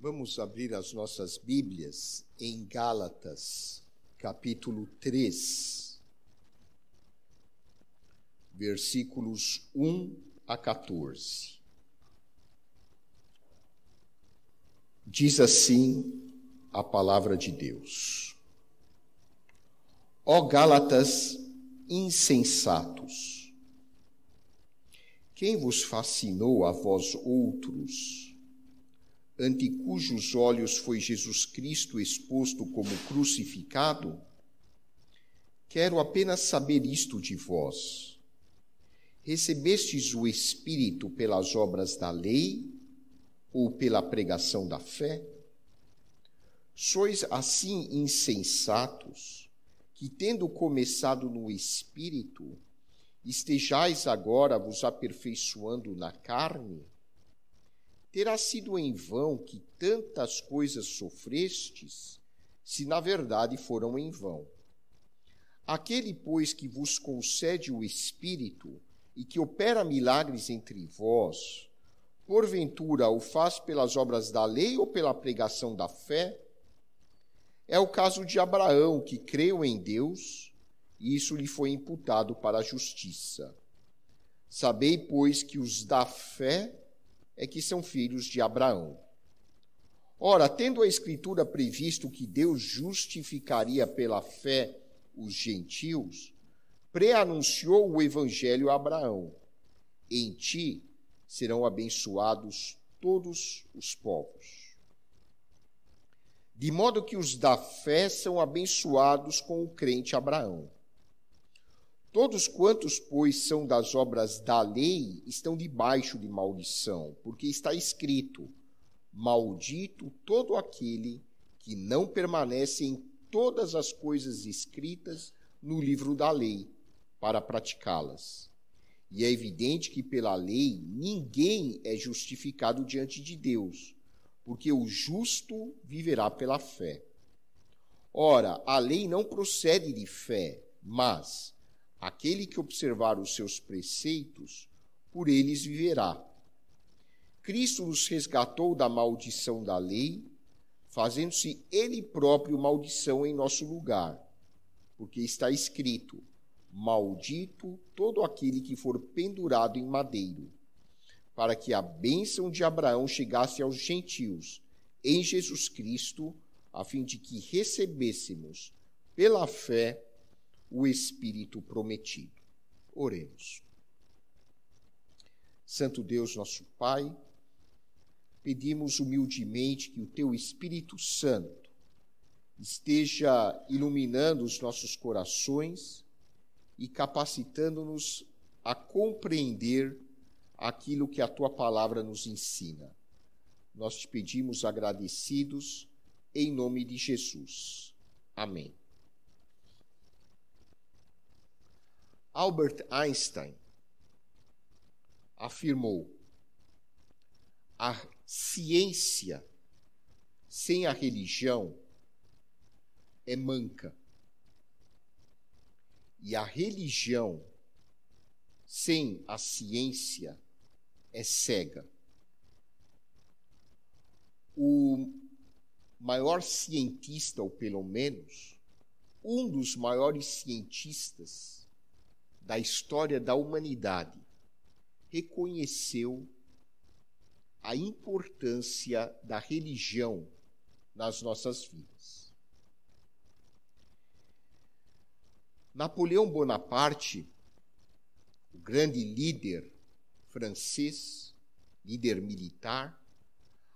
Vamos abrir as nossas Bíblias em Gálatas, capítulo 3, versículos 1 a 14. Diz assim a palavra de Deus: Ó Gálatas insensatos, quem vos fascinou a vós outros? Ante cujos olhos foi Jesus Cristo exposto como crucificado? Quero apenas saber isto de vós. Recebestes o Espírito pelas obras da lei ou pela pregação da fé? Sois assim insensatos, que tendo começado no Espírito, estejais agora vos aperfeiçoando na carne? Terá sido em vão que tantas coisas sofrestes, se na verdade foram em vão. Aquele, pois, que vos concede o Espírito e que opera milagres entre vós, porventura o faz pelas obras da lei ou pela pregação da fé? É o caso de Abraão, que creu em Deus, e isso lhe foi imputado para a justiça. Sabei, pois, que os da fé é que são filhos de Abraão. Ora, tendo a Escritura previsto que Deus justificaria pela fé os gentios, preanunciou o Evangelho a Abraão: Em ti serão abençoados todos os povos. De modo que os da fé são abençoados com o crente Abraão. Todos quantos, pois, são das obras da lei, estão debaixo de maldição, porque está escrito: Maldito todo aquele que não permanece em todas as coisas escritas no livro da lei, para praticá-las. E é evidente que pela lei ninguém é justificado diante de Deus, porque o justo viverá pela fé. Ora, a lei não procede de fé, mas Aquele que observar os seus preceitos, por eles viverá. Cristo nos resgatou da maldição da lei, fazendo-se ele próprio maldição em nosso lugar, porque está escrito: Maldito todo aquele que for pendurado em madeiro, para que a bênção de Abraão chegasse aos gentios em Jesus Cristo, a fim de que recebêssemos pela fé o Espírito prometido. Oremos. Santo Deus, nosso Pai, pedimos humildemente que o Teu Espírito Santo esteja iluminando os nossos corações e capacitando-nos a compreender aquilo que a Tua palavra nos ensina. Nós te pedimos agradecidos em nome de Jesus. Amém. Albert Einstein afirmou: a ciência sem a religião é manca. E a religião sem a ciência é cega. O maior cientista, ou pelo menos, um dos maiores cientistas da história da humanidade, reconheceu a importância da religião nas nossas vidas. Napoleão Bonaparte, o grande líder francês, líder militar,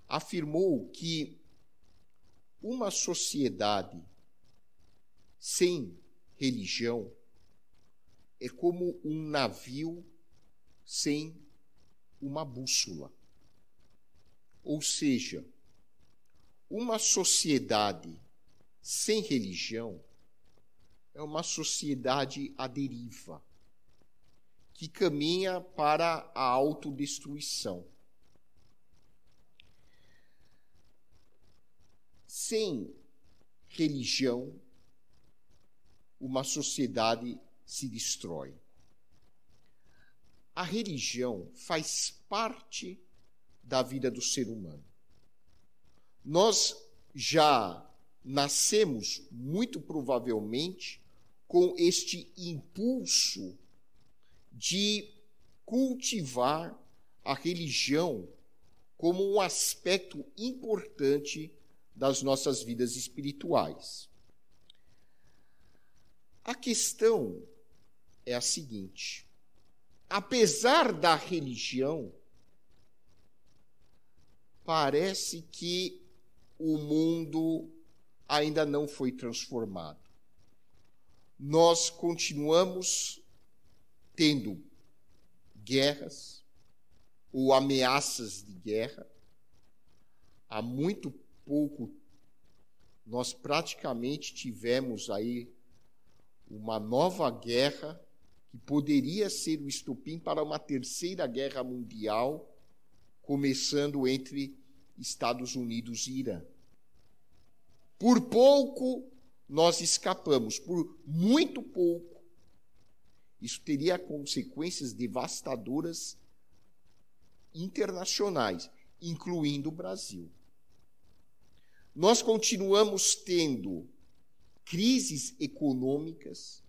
afirmou que uma sociedade sem religião é como um navio sem uma bússola. Ou seja, uma sociedade sem religião é uma sociedade à deriva, que caminha para a autodestruição. Sem religião, uma sociedade se destrói. A religião faz parte da vida do ser humano. nós já nascemos, muito provavelmente, com este impulso de cultivar a religião como um aspecto importante das nossas vidas espirituais. A questão é a seguinte: apesar da religião, parece que o mundo ainda não foi transformado. Nós continuamos tendo guerras ou ameaças de guerra. Há muito pouco nós praticamente tivemos aí uma nova guerra que poderia ser o estupim para uma terceira guerra mundial, começando entre Estados Unidos e Irã. Por pouco nós escapamos, por muito pouco. Isso teria consequências devastadoras internacionais, incluindo o Brasil. Nós continuamos tendo crises econômicas,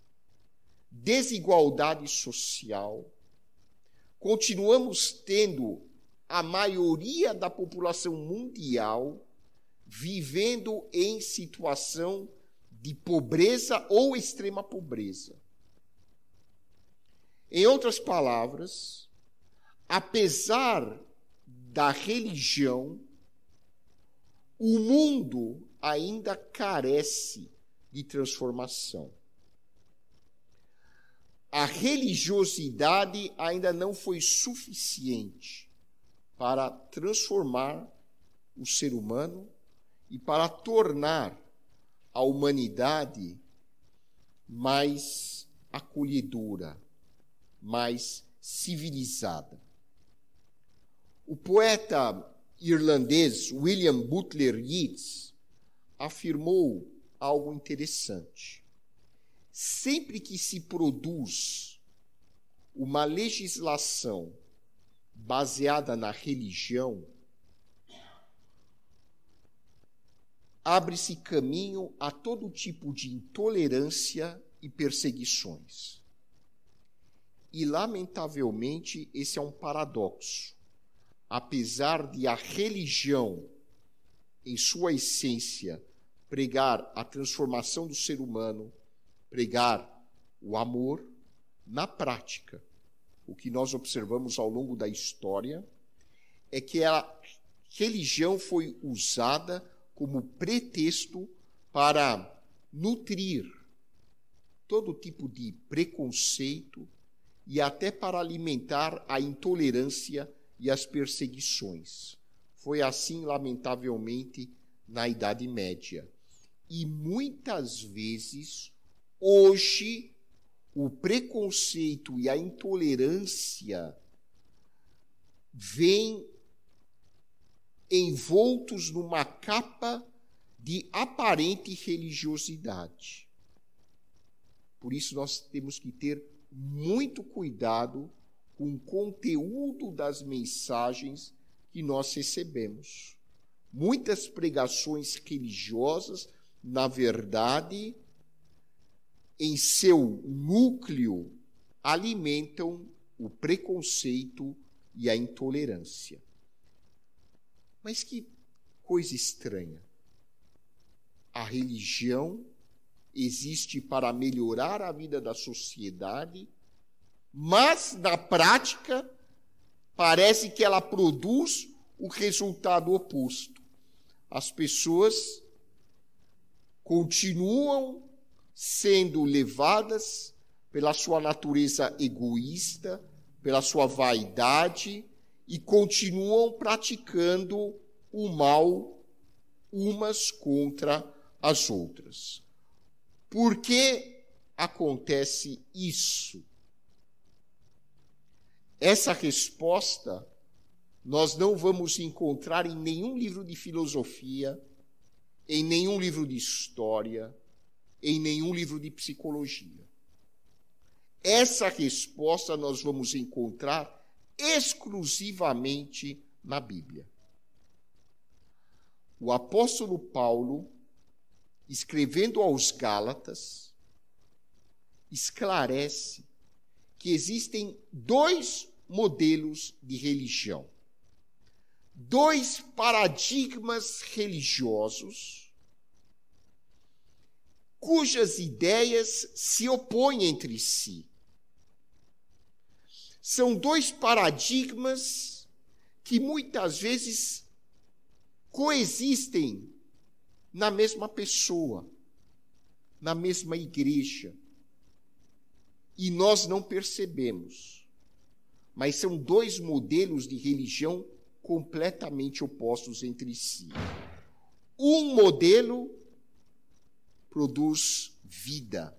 desigualdade social, continuamos tendo a maioria da população mundial vivendo em situação de pobreza ou extrema pobreza. Em outras palavras, apesar da religião, o mundo ainda carece de transformação. A religiosidade ainda não foi suficiente para transformar o ser humano e para tornar a humanidade mais acolhedora, mais civilizada. O poeta irlandês William Butler Yeats afirmou algo interessante. Sempre que se produz uma legislação baseada na religião, abre-se caminho a todo tipo de intolerância e perseguições. E, lamentavelmente, esse é um paradoxo. Apesar de a religião, em sua essência, pregar a transformação do ser humano, pregar o amor, na prática, o que nós observamos ao longo da história é que a religião foi usada como pretexto para nutrir todo tipo de preconceito e até para alimentar a intolerância e as perseguições. Foi assim, lamentavelmente, na Idade Média. E muitas vezes, hoje, o preconceito e a intolerância vêm envoltos numa capa de aparente religiosidade. Por isso, nós temos que ter muito cuidado com o conteúdo das mensagens que nós recebemos. Muitas pregações religiosas, na verdade, em seu núcleo, alimentam o preconceito e a intolerância. Mas que coisa estranha. A religião existe para melhorar a vida da sociedade, mas na prática parece que ela produz o resultado oposto. As pessoas continuam sendo levadas pela sua natureza egoísta, pela sua vaidade, e continuam praticando o mal umas contra as outras. Por que acontece isso? Essa resposta nós não vamos encontrar em nenhum livro de filosofia, em nenhum livro de história, em nenhum livro de psicologia. Essa resposta nós vamos encontrar exclusivamente na Bíblia. o apóstolo Paulo, escrevendo aos Gálatas, esclarece que existem dois modelos de religião, dois paradigmas religiosos cujas ideias se opõem entre si. São dois paradigmas que muitas vezes coexistem na mesma pessoa, na mesma igreja. E nós não percebemos. Mas são dois modelos de religião completamente opostos entre si. Um modelo produz vida,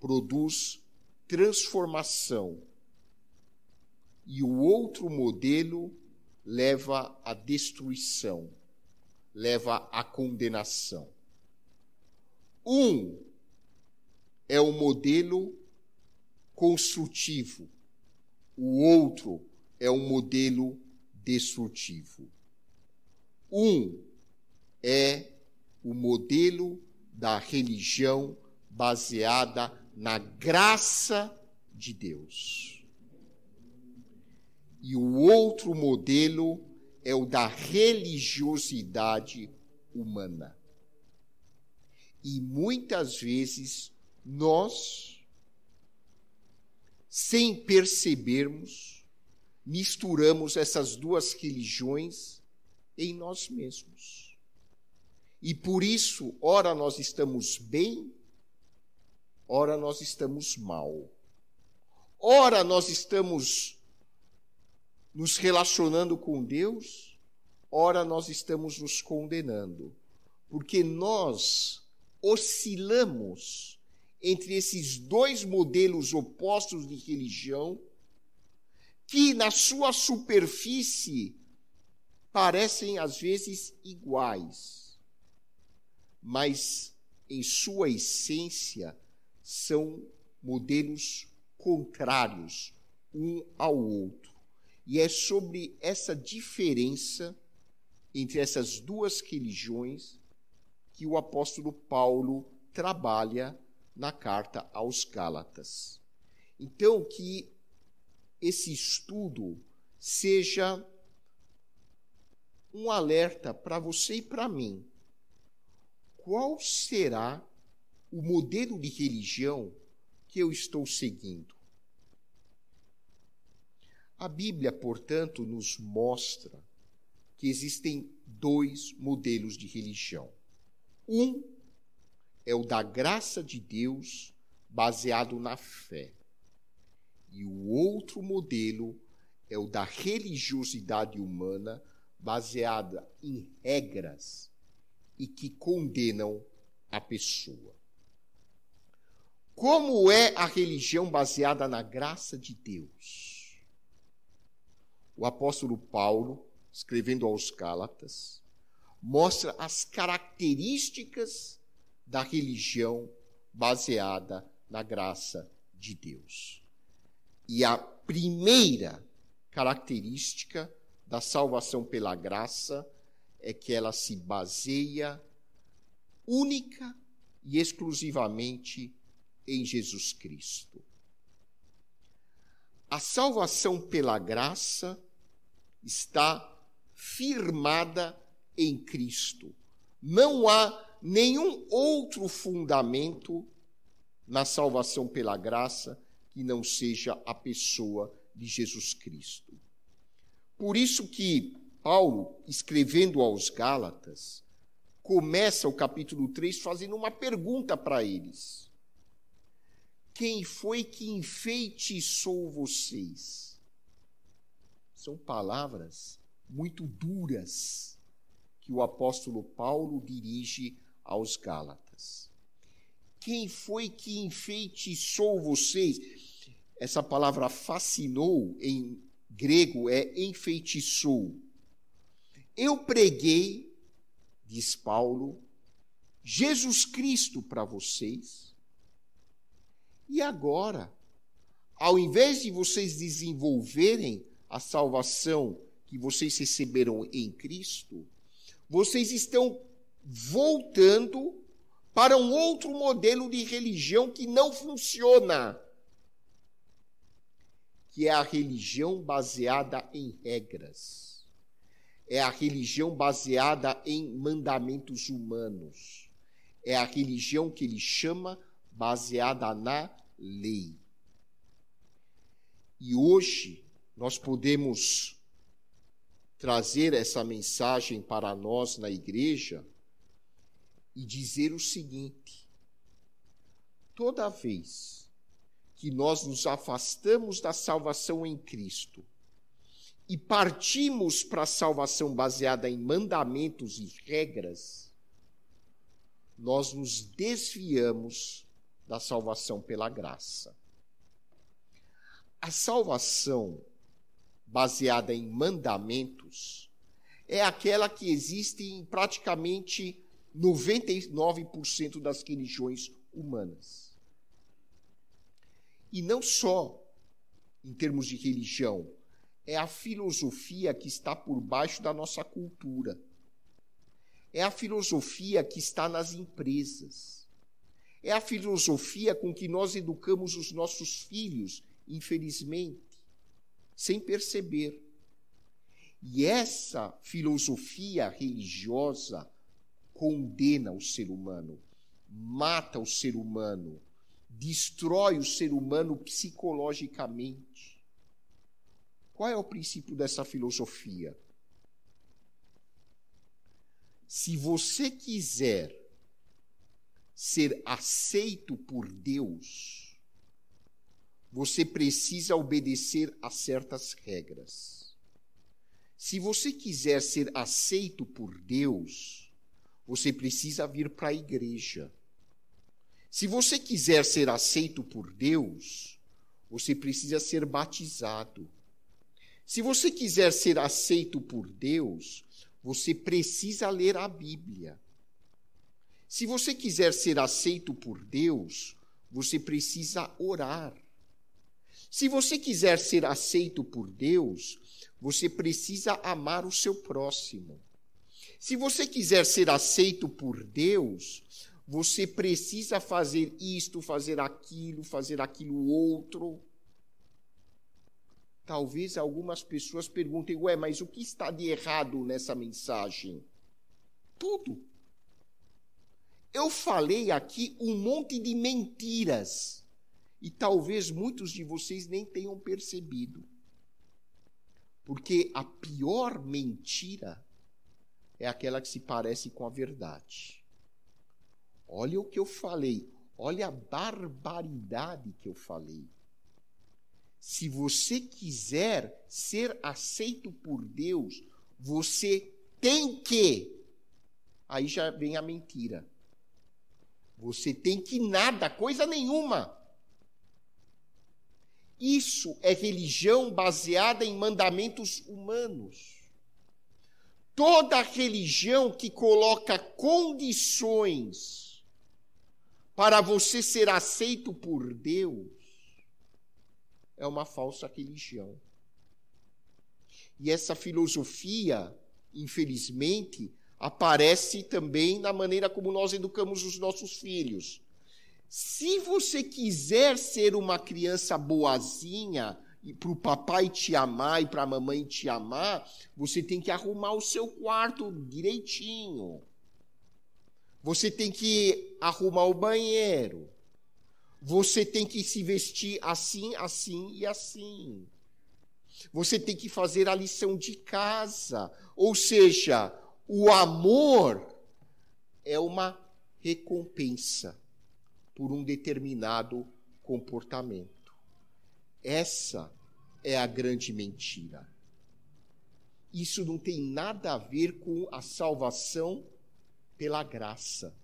produz transformação. E o outro modelo leva à destruição, leva à condenação. Um é o modelo construtivo, o outro é um modelo destrutivo. Um é o modelo da religião baseada na graça de Deus. E o outro modelo é o da religiosidade humana. E muitas vezes nós, sem percebermos, misturamos essas duas religiões em nós mesmos. E por isso, ora nós estamos bem, ora nós estamos mal. Ora nós estamos nos relacionando com Deus, ora nós estamos nos condenando, porque nós oscilamos entre esses dois modelos opostos de religião, que na sua superfície parecem às vezes iguais, mas em sua essência são modelos contrários um ao outro. E é sobre essa diferença entre essas duas religiões que o apóstolo Paulo trabalha na carta aos Gálatas. Então, que esse estudo seja um alerta para você e para mim. Qual será o modelo de religião que eu estou seguindo? A Bíblia, portanto, nos mostra que existem dois modelos de religião. Um é o da graça de Deus baseado na fé. E o outro modelo é o da religiosidade humana baseada em regras e que condenam a pessoa. Como é a religião baseada na graça de Deus? o apóstolo Paulo, escrevendo aos Gálatas, mostra as características da religião baseada na graça de Deus. E a primeira característica da salvação pela graça é que ela se baseia única e exclusivamente em Jesus Cristo. A salvação pela graça está firmada em Cristo. Não há nenhum outro fundamento na salvação pela graça que não seja a pessoa de Jesus Cristo. Por isso que Paulo, escrevendo aos Gálatas, começa o capítulo 3 fazendo uma pergunta para eles: Quem foi que enfeitiçou vocês? São palavras muito duras que o apóstolo Paulo dirige aos Gálatas. Quem foi que enfeitiçou vocês? Essa palavra fascinou em grego é enfeitiçou. Eu preguei, diz Paulo, Jesus Cristo para vocês. E agora, ao invés de vocês desenvolverem a salvação que vocês receberam em Cristo, vocês estão voltando para um outro modelo de religião que não funciona, que é a religião baseada em regras, é a religião baseada em mandamentos humanos, é a religião que ele chama baseada na lei. E hoje nós podemos trazer essa mensagem para nós na igreja e dizer o seguinte: toda vez que nós nos afastamos da salvação em Cristo e partimos para a salvação baseada em mandamentos e regras, nós nos desviamos da salvação pela graça. A salvação baseada em mandamentos é aquela que existe em praticamente 99% das religiões humanas. E não só em termos de religião, é a filosofia que está por baixo da nossa cultura. É a filosofia que está nas empresas. É a filosofia com que nós educamos os nossos filhos, infelizmente, sem perceber. E essa filosofia religiosa condena o ser humano, mata o ser humano, destrói o ser humano psicologicamente. Qual é o princípio dessa filosofia? Se você quiser ser aceito por Deus, você precisa obedecer a certas regras. Se você quiser ser aceito por Deus, você precisa vir para a igreja. Se você quiser ser aceito por Deus, você precisa ser batizado. Se você quiser ser aceito por Deus, você precisa ler a Bíblia. Se você quiser ser aceito por Deus, você precisa orar. Se você quiser ser aceito por Deus, você precisa amar o seu próximo. Se você quiser ser aceito por Deus, você precisa fazer isto, fazer aquilo, fazer aquilo outro. Talvez algumas pessoas perguntem, ué, mas o que está de errado nessa mensagem? Tudo. Eu falei aqui um monte de mentiras e talvez muitos de vocês nem tenham percebido. Porque a pior mentira é aquela que se parece com a verdade. Olha o que eu falei, olha a barbaridade que eu falei. Se você quiser ser aceito por Deus, você tem que. Aí já vem a mentira. Você tem que nada, coisa nenhuma. Isso é religião baseada em mandamentos humanos. Toda religião que coloca condições para você ser aceito por Deus é uma falsa religião. E essa filosofia, infelizmente, aparece também na maneira como nós educamos os nossos filhos. Se você quiser ser uma criança boazinha, para o papai te amar e para a mamãe te amar, você tem que arrumar o seu quarto direitinho. Você tem que arrumar o banheiro. Você tem que se vestir assim, assim e assim. Você tem que fazer a lição de casa. Ou seja, o amor é uma recompensa por um determinado comportamento. Essa é a grande mentira. Isso não tem nada a ver com a salvação pela graça.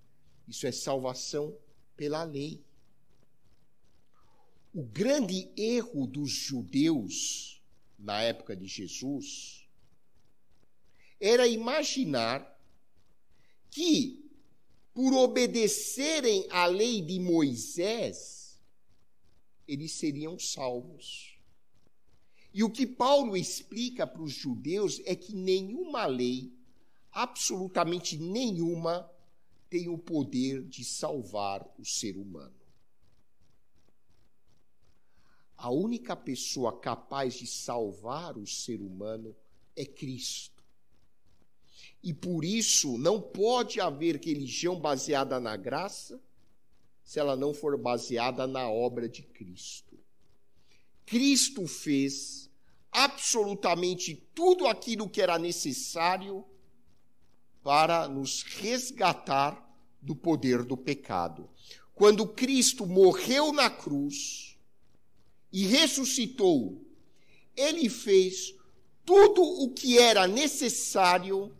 Isso é salvação pela lei. O grande erro dos judeus na época de Jesus era imaginar que, por obedecerem à lei de Moisés, eles seriam salvos. E o que Paulo explica para os judeus é que nenhuma lei, absolutamente nenhuma tem o poder de salvar o ser humano. A única pessoa capaz de salvar o ser humano é Cristo. E por isso não pode haver religião baseada na graça se ela não for baseada na obra de Cristo. Cristo fez absolutamente tudo aquilo que era necessário para nos resgatar do poder do pecado. Quando Cristo morreu na cruz e ressuscitou, ele fez tudo o que era necessário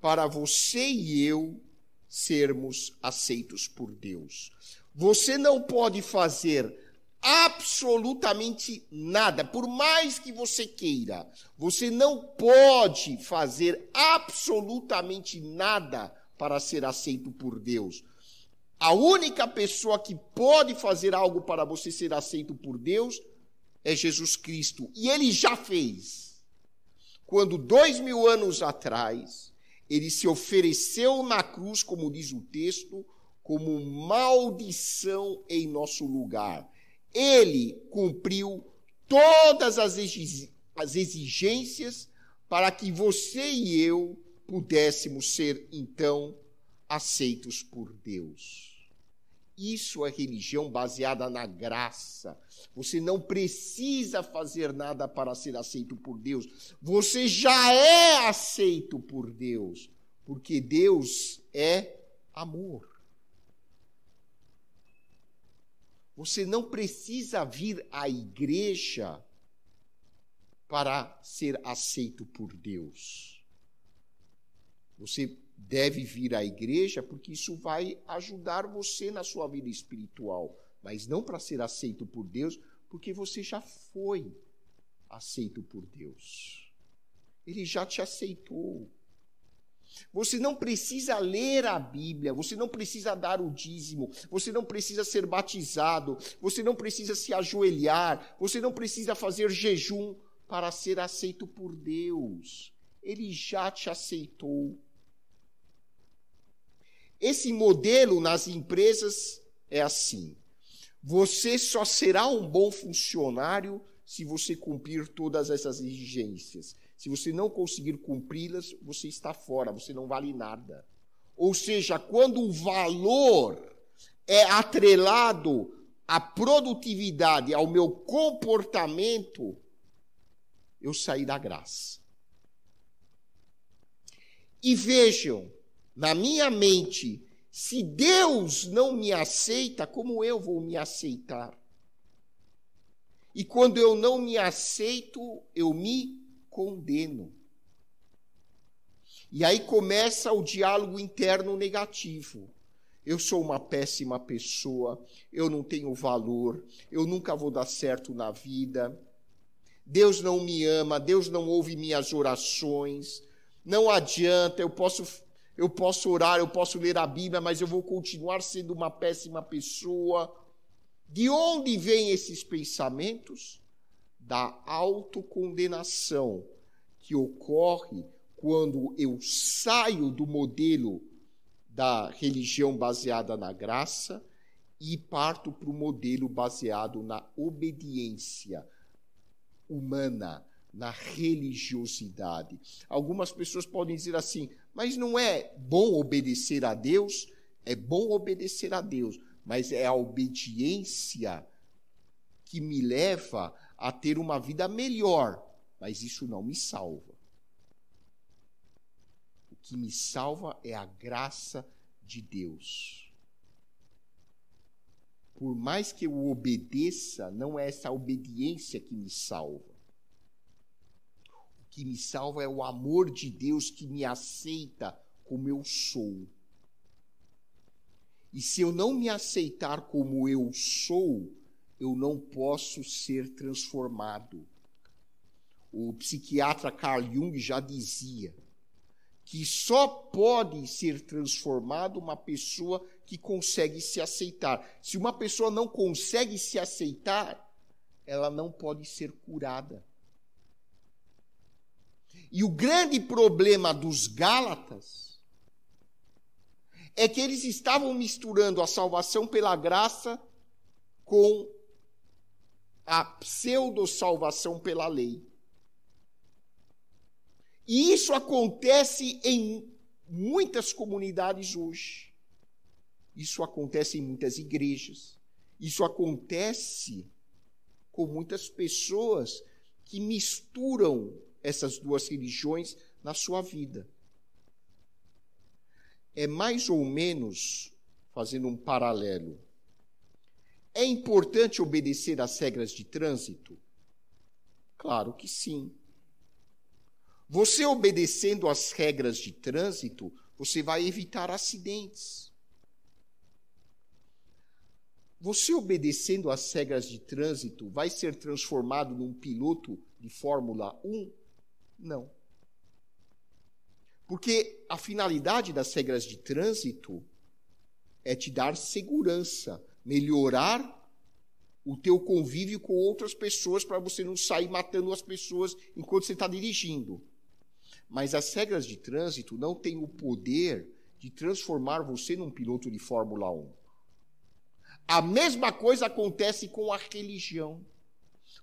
para você e eu sermos aceitos por Deus. Você não pode fazer absolutamente nada, por mais que você queira. Você não pode fazer absolutamente nada para ser aceito por Deus. A única pessoa que pode fazer algo para você ser aceito por Deus é Jesus Cristo. E ele já fez. Quando dois mil anos atrás, ele se ofereceu na cruz, como diz o texto, como maldição em nosso lugar ele cumpriu todas as exigências para que você e eu pudéssemos ser, então, aceitos por Deus. Isso é religião baseada na graça. Você não precisa fazer nada para ser aceito por Deus. Você já é aceito por Deus, porque Deus é amor. Você não precisa vir à igreja para ser aceito por Deus. Você deve vir à igreja porque isso vai ajudar você na sua vida espiritual, mas não para ser aceito por Deus, porque você já foi aceito por Deus. Ele já te aceitou. Você não precisa ler a Bíblia, você não precisa dar o dízimo, você não precisa ser batizado, você não precisa se ajoelhar, você não precisa fazer jejum para ser aceito por Deus. Ele já te aceitou. Esse modelo nas empresas é assim. Você só será um bom funcionário se você cumprir todas essas exigências. Se você não conseguir cumpri-las, você está fora, você não vale nada. Ou seja, quando o valor é atrelado à produtividade, ao meu comportamento, eu saí da graça. E vejam, na minha mente, se Deus não me aceita, como eu vou me aceitar? E quando eu não me aceito, eu me condeno. E aí começa o diálogo interno negativo. Eu sou uma péssima pessoa, eu não tenho valor, eu nunca vou dar certo na vida. Deus não me ama, Deus não ouve minhas orações. Não adianta, eu posso eu posso orar, eu posso ler a Bíblia, mas eu vou continuar sendo uma péssima pessoa. De onde vêm esses pensamentos? da autocondenação que ocorre quando eu saio do modelo da religião baseada na graça e parto para o modelo baseado na obediência humana, na religiosidade. Algumas pessoas podem dizer assim, mas não é bom obedecer a Deus? É bom obedecer a Deus, mas é a obediência que me leva a ter uma vida melhor, mas isso não me salva. O que me salva é a graça de Deus. Por mais que eu obedeça, não é essa obediência que me salva. Que me salva é o amor de Deus que me aceita como eu sou. E se eu não me aceitar como eu sou, eu não posso ser transformado. O psiquiatra Carl Jung já dizia que só pode ser transformado uma pessoa que consegue se aceitar. Se uma pessoa não consegue se aceitar, ela não pode ser curada. E o grande problema dos Gálatas é que eles estavam misturando a salvação pela graça com a pseudo-salvação pela lei. E isso acontece em muitas comunidades hoje. Isso acontece em muitas igrejas. Isso acontece com muitas pessoas que misturam essas duas religiões na sua vida. É mais ou menos, fazendo um paralelo, é importante obedecer às regras de trânsito? Claro que sim. Você obedecendo às regras de trânsito, você vai evitar acidentes. Você obedecendo às regras de trânsito vai ser transformado num piloto de Fórmula 1? Não. Porque a finalidade das regras de trânsito é te dar segurança, melhorar o teu convívio com outras pessoas para você não sair matando as pessoas enquanto você está dirigindo. Mas as regras de trânsito não têm o poder de transformar você num piloto de Fórmula 1. A mesma coisa acontece com a religião,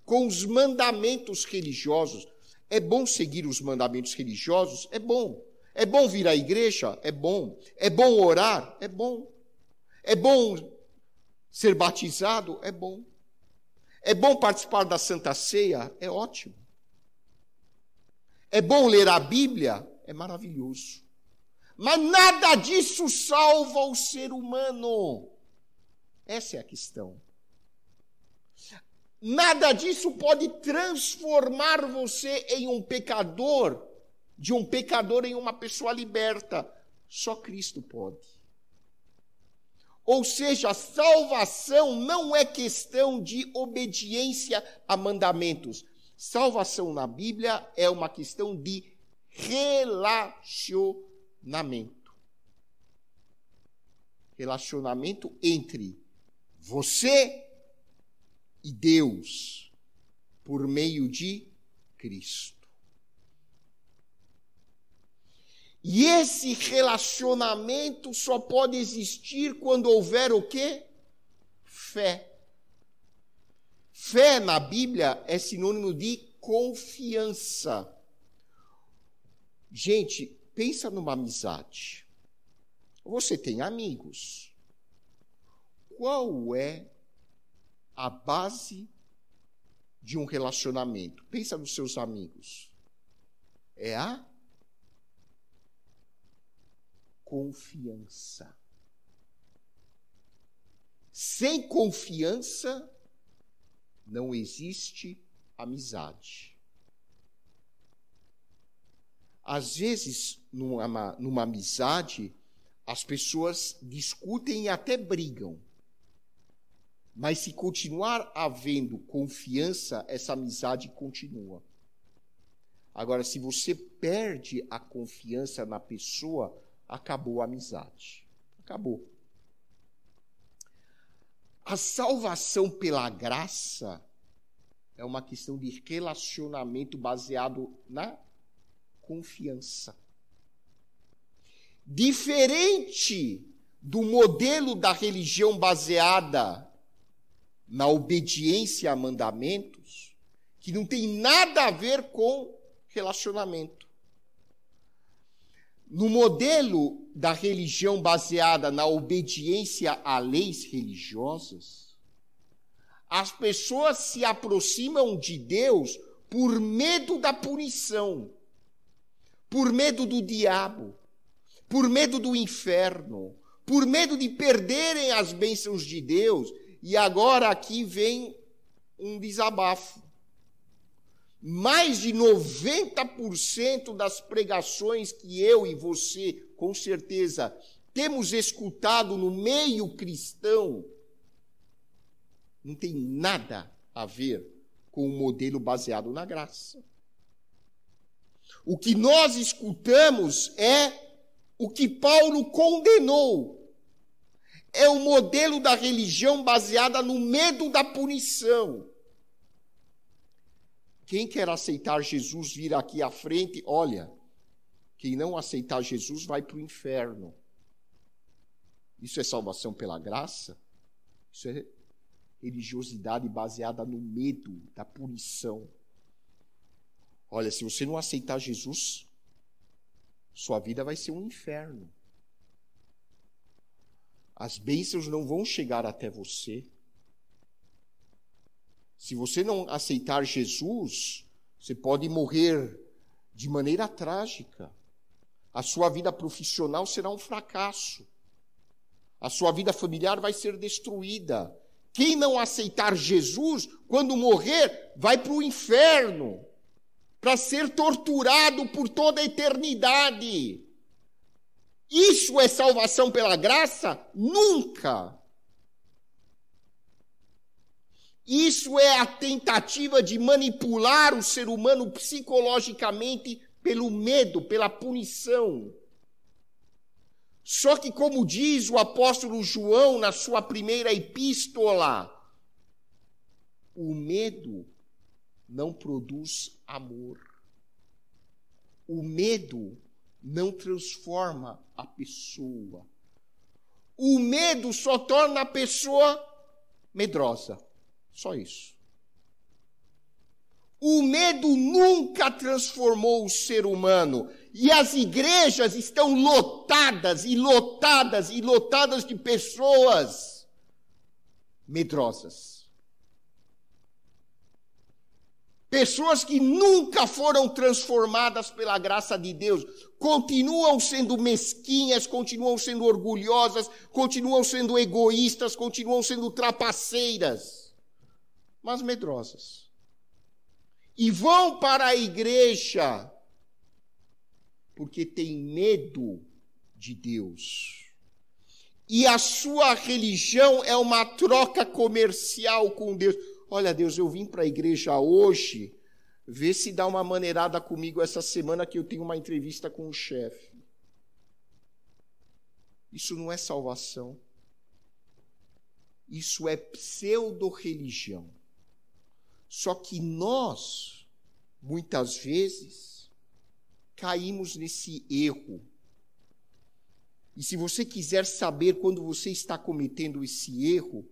com os mandamentos religiosos. É bom seguir os mandamentos religiosos? É bom. É bom vir à igreja? É bom. É bom orar? É bom. É bom ser batizado? É bom. É bom participar da Santa Ceia? É ótimo. É bom ler a Bíblia? É maravilhoso. Mas nada disso salva o ser humano. Essa é a questão. Nada disso pode transformar você em um pecador, de um pecador em uma pessoa liberta. Só Cristo pode. Ou seja, salvação não é questão de obediência a mandamentos. Salvação na Bíblia é uma questão de relacionamento. Relacionamento entre você e Deus por meio de Cristo. E esse relacionamento só pode existir quando houver o quê? Fé. Fé na Bíblia é sinônimo de confiança. Gente, pensa numa amizade. Você tem amigos. Qual é a base de um relacionamento? Pensa nos seus amigos. É a confiança. Sem confiança, não existe amizade. Às vezes, numa, numa amizade, as pessoas discutem e até brigam. Mas se continuar havendo confiança, essa amizade continua. Agora, se você perde a confiança na pessoa, acabou a amizade. Acabou. A salvação pela graça é uma questão de relacionamento baseado na confiança. Diferente do modelo da religião baseada na obediência a mandamentos, que não tem nada a ver com relacionamento. No modelo da religião baseada na obediência a leis religiosas, as pessoas se aproximam de Deus por medo da punição, por medo do diabo, por medo do inferno, por medo de perderem as bênçãos de Deus. E agora aqui vem um desabafo mais de 90% das pregações que eu e você, com certeza, temos escutado no meio cristão, não tem nada a ver com o um modelo baseado na graça. O que nós escutamos é o que Paulo condenou. É o modelo da religião baseada no medo da punição Quem quer aceitar Jesus vir aqui à frente, olha, quem não aceitar Jesus vai para o inferno. Isso é salvação pela graça? Isso é religiosidade baseada no medo da punição. Olha, se você não aceitar Jesus, sua vida vai ser um inferno. As bênçãos não vão chegar até você. Se você não aceitar Jesus, você pode morrer de maneira trágica. A sua vida profissional será um fracasso. A sua vida familiar vai ser destruída. Quem não aceitar Jesus, quando morrer, vai para o inferno para ser torturado por toda a eternidade. Isso é salvação pela graça? Nunca. Isso é a tentativa de manipular o ser humano psicologicamente pelo medo, pela punição. Só que, como diz o apóstolo João na sua primeira epístola, o medo não produz amor. O medo não transforma a pessoa. O medo só torna a pessoa medrosa. Só isso. O medo nunca transformou o ser humano. E as igrejas estão lotadas e lotadas e lotadas de pessoas medrosas. Pessoas que nunca foram transformadas pela graça de Deus, continuam sendo mesquinhas, continuam sendo orgulhosas, continuam sendo egoístas, continuam sendo trapaceiras, mas medrosas. E vão para a igreja porque têm medo de Deus. E a sua religião é uma troca comercial com Deus. Olha, Deus, eu vim para a igreja hoje, ver se dá uma maneirada comigo essa semana que eu tenho uma entrevista com o chefe. Isso não é salvação. Isso é pseudo-religião. Só que nós, muitas vezes, caímos nesse erro. E se você quiser saber quando você está cometendo esse erro,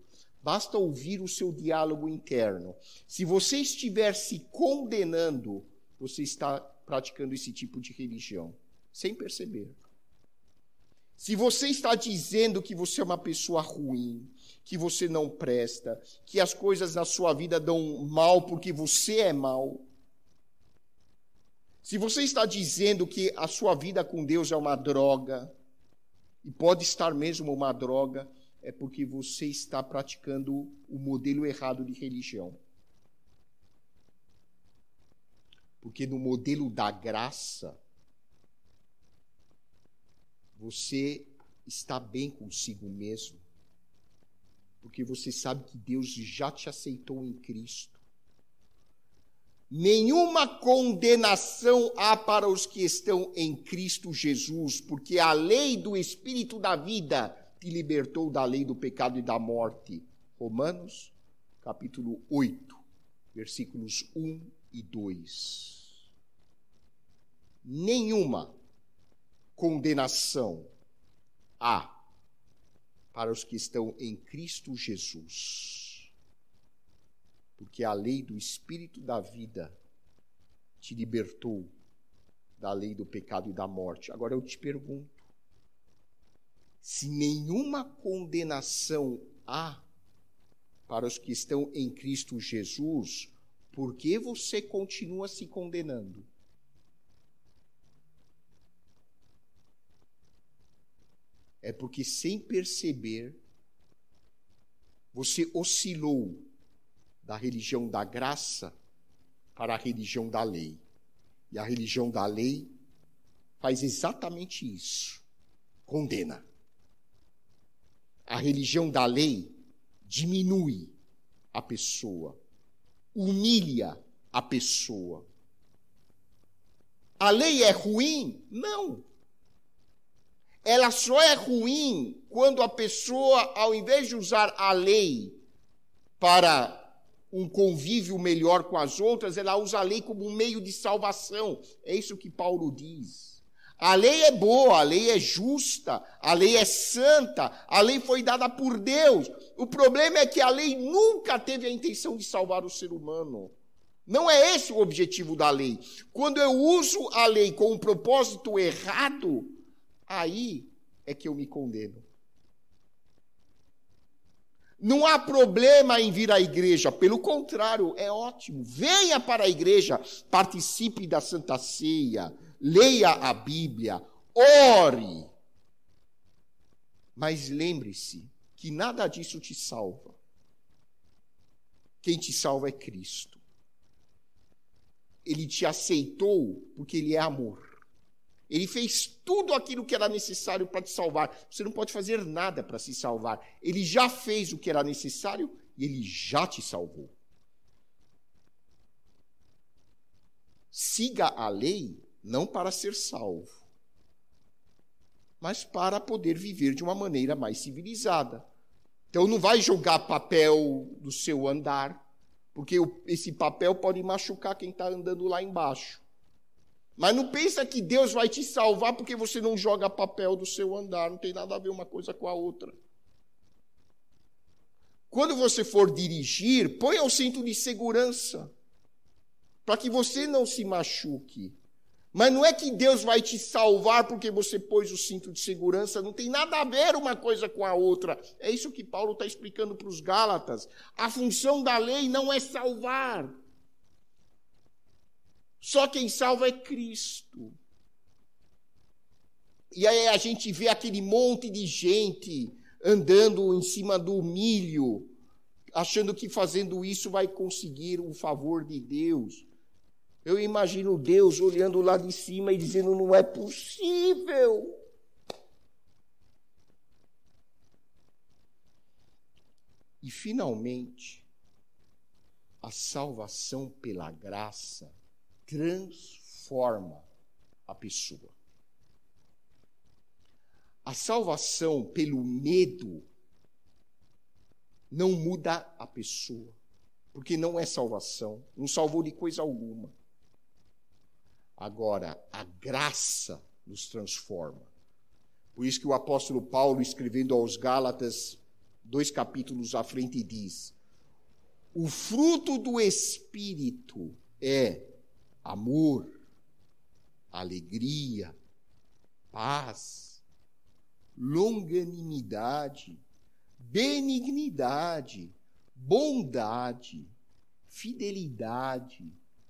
Basta ouvir o seu diálogo interno. Se você estiver se condenando, você está praticando esse tipo de religião, sem perceber. Se você está dizendo que você é uma pessoa ruim, que você não presta, que as coisas na sua vida dão mal porque você é mal, se você está dizendo que a sua vida com Deus é uma droga, e pode estar mesmo uma droga, é porque você está praticando o modelo errado de religião. Porque no modelo da graça, você está bem consigo mesmo. Porque você sabe que Deus já te aceitou em Cristo. Nenhuma condenação há para os que estão em Cristo Jesus, porque a lei do Espírito da vida te libertou da lei do pecado e da morte. Romanos, capítulo 8, versículos 1 e 2. Nenhuma condenação há para os que estão em Cristo Jesus. Porque a lei do Espírito da vida te libertou da lei do pecado e da morte. Agora eu te pergunto: se nenhuma condenação há para os que estão em Cristo Jesus, por que você continua se condenando? É porque, sem perceber, você oscilou da religião da graça para a religião da lei. E a religião da lei faz exatamente isso: condena a religião da lei diminui a pessoa, humilha a pessoa. A lei é ruim? Não. Ela só é ruim quando a pessoa, ao invés de usar a lei para um convívio melhor com as outras, ela usa a lei como um meio de salvação. É isso que Paulo diz. A lei é boa, a lei é justa, a lei é santa, a lei foi dada por Deus. O problema é que a lei nunca teve a intenção de salvar o ser humano. Não é esse o objetivo da lei. Quando eu uso a lei com um propósito errado, aí é que eu me condeno. Não há problema em vir à igreja, pelo contrário, é ótimo. Venha para a igreja, participe da Santa Ceia, leia a Bíblia, ore. Mas lembre-se que nada disso te salva. Quem te salva é Cristo. Ele te aceitou porque ele é amor. Ele fez tudo aquilo que era necessário para te salvar. Você não pode fazer nada para se salvar. Ele já fez o que era necessário e ele já te salvou. Siga a lei não para ser salvo, mas para poder viver de uma maneira mais civilizada. Então não vai jogar papel do seu andar, porque esse papel pode machucar quem está andando lá embaixo. Mas não pensa que Deus vai te salvar porque você não joga papel do seu andar. Não tem nada a ver uma coisa com a outra. Quando você for dirigir, ponha o cinto de segurança. Para que você não se machuque. Mas não é que Deus vai te salvar porque você pôs o cinto de segurança, não tem nada a ver uma coisa com a outra. É isso que Paulo está explicando para os Gálatas. A função da lei não é salvar. Só quem salva é Cristo. E aí a gente vê aquele monte de gente andando em cima do milho, achando que fazendo isso vai conseguir o favor de Deus. Eu imagino Deus olhando lá de cima e dizendo: não é possível. E finalmente, a salvação pela graça transforma a pessoa. A salvação pelo medo não muda a pessoa, porque não é salvação, não salvou de coisa alguma. Agora, a graça nos transforma. Por isso que o apóstolo Paulo, escrevendo aos Gálatas, dois capítulos à frente, diz: O fruto do Espírito é amor, alegria, paz, longanimidade, benignidade, bondade, fidelidade,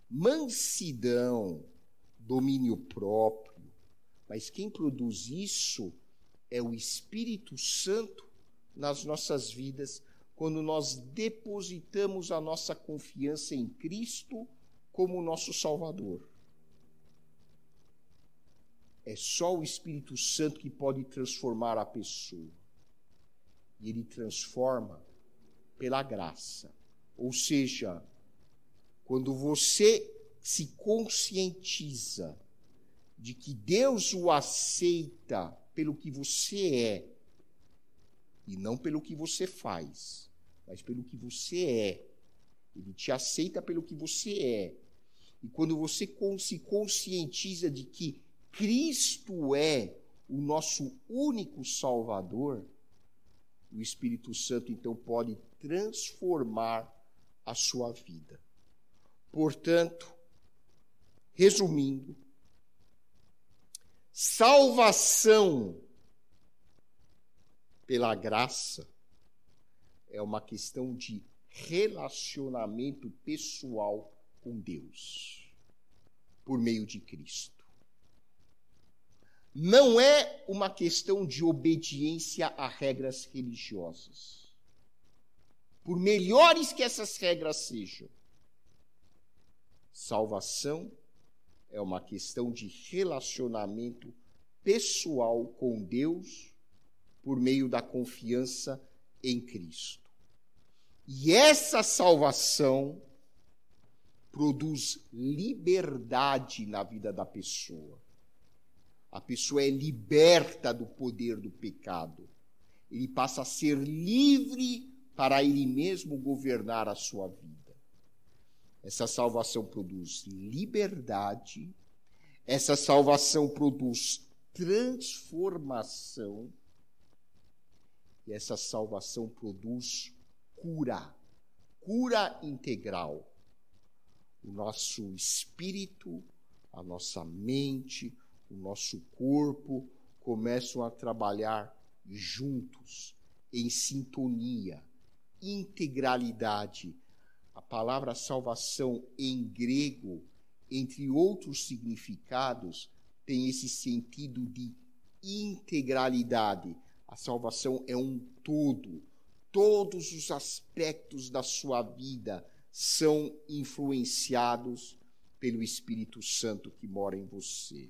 mansidão, domínio próprio. Mas quem produz isso é o Espírito Santo nas nossas vidas, quando nós depositamos a nossa confiança em Cristo como nosso Salvador. É só o Espírito Santo que pode transformar a pessoa. E ele transforma pela graça. Ou seja, quando você se conscientiza de que Deus o aceita pelo que você é, e não pelo que você faz, mas pelo que você é. Ele te aceita pelo que você é. E quando você se conscientiza de que Cristo é o nosso único Salvador, o Espírito Santo então pode transformar a sua vida. Portanto, resumindo, salvação pela graça é uma questão de relacionamento pessoal com Deus por meio de Cristo. Não é uma questão de obediência a regras religiosas. Por melhores que essas regras sejam, salvação é uma questão de relacionamento pessoal com Deus por meio da confiança em Cristo. E essa salvação produz liberdade na vida da pessoa. A pessoa é liberta do poder do pecado. Ele passa a ser livre para ele mesmo governar a sua vida. Essa salvação produz liberdade, essa salvação produz transformação e essa salvação produz cura, cura integral. O nosso espírito, a nossa mente, o nosso corpo começam a trabalhar juntos, em sintonia, integralidade. Palavra salvação em grego, entre outros significados, tem esse sentido de integralidade. A salvação é um todo. Todos os aspectos da sua vida são influenciados pelo Espírito Santo que mora em você.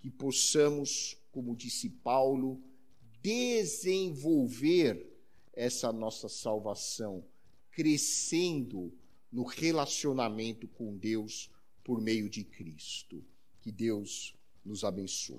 Que possamos, como disse Paulo, desenvolver essa nossa salvação, crescendo no relacionamento com Deus por meio de Cristo. Que Deus nos abençoe.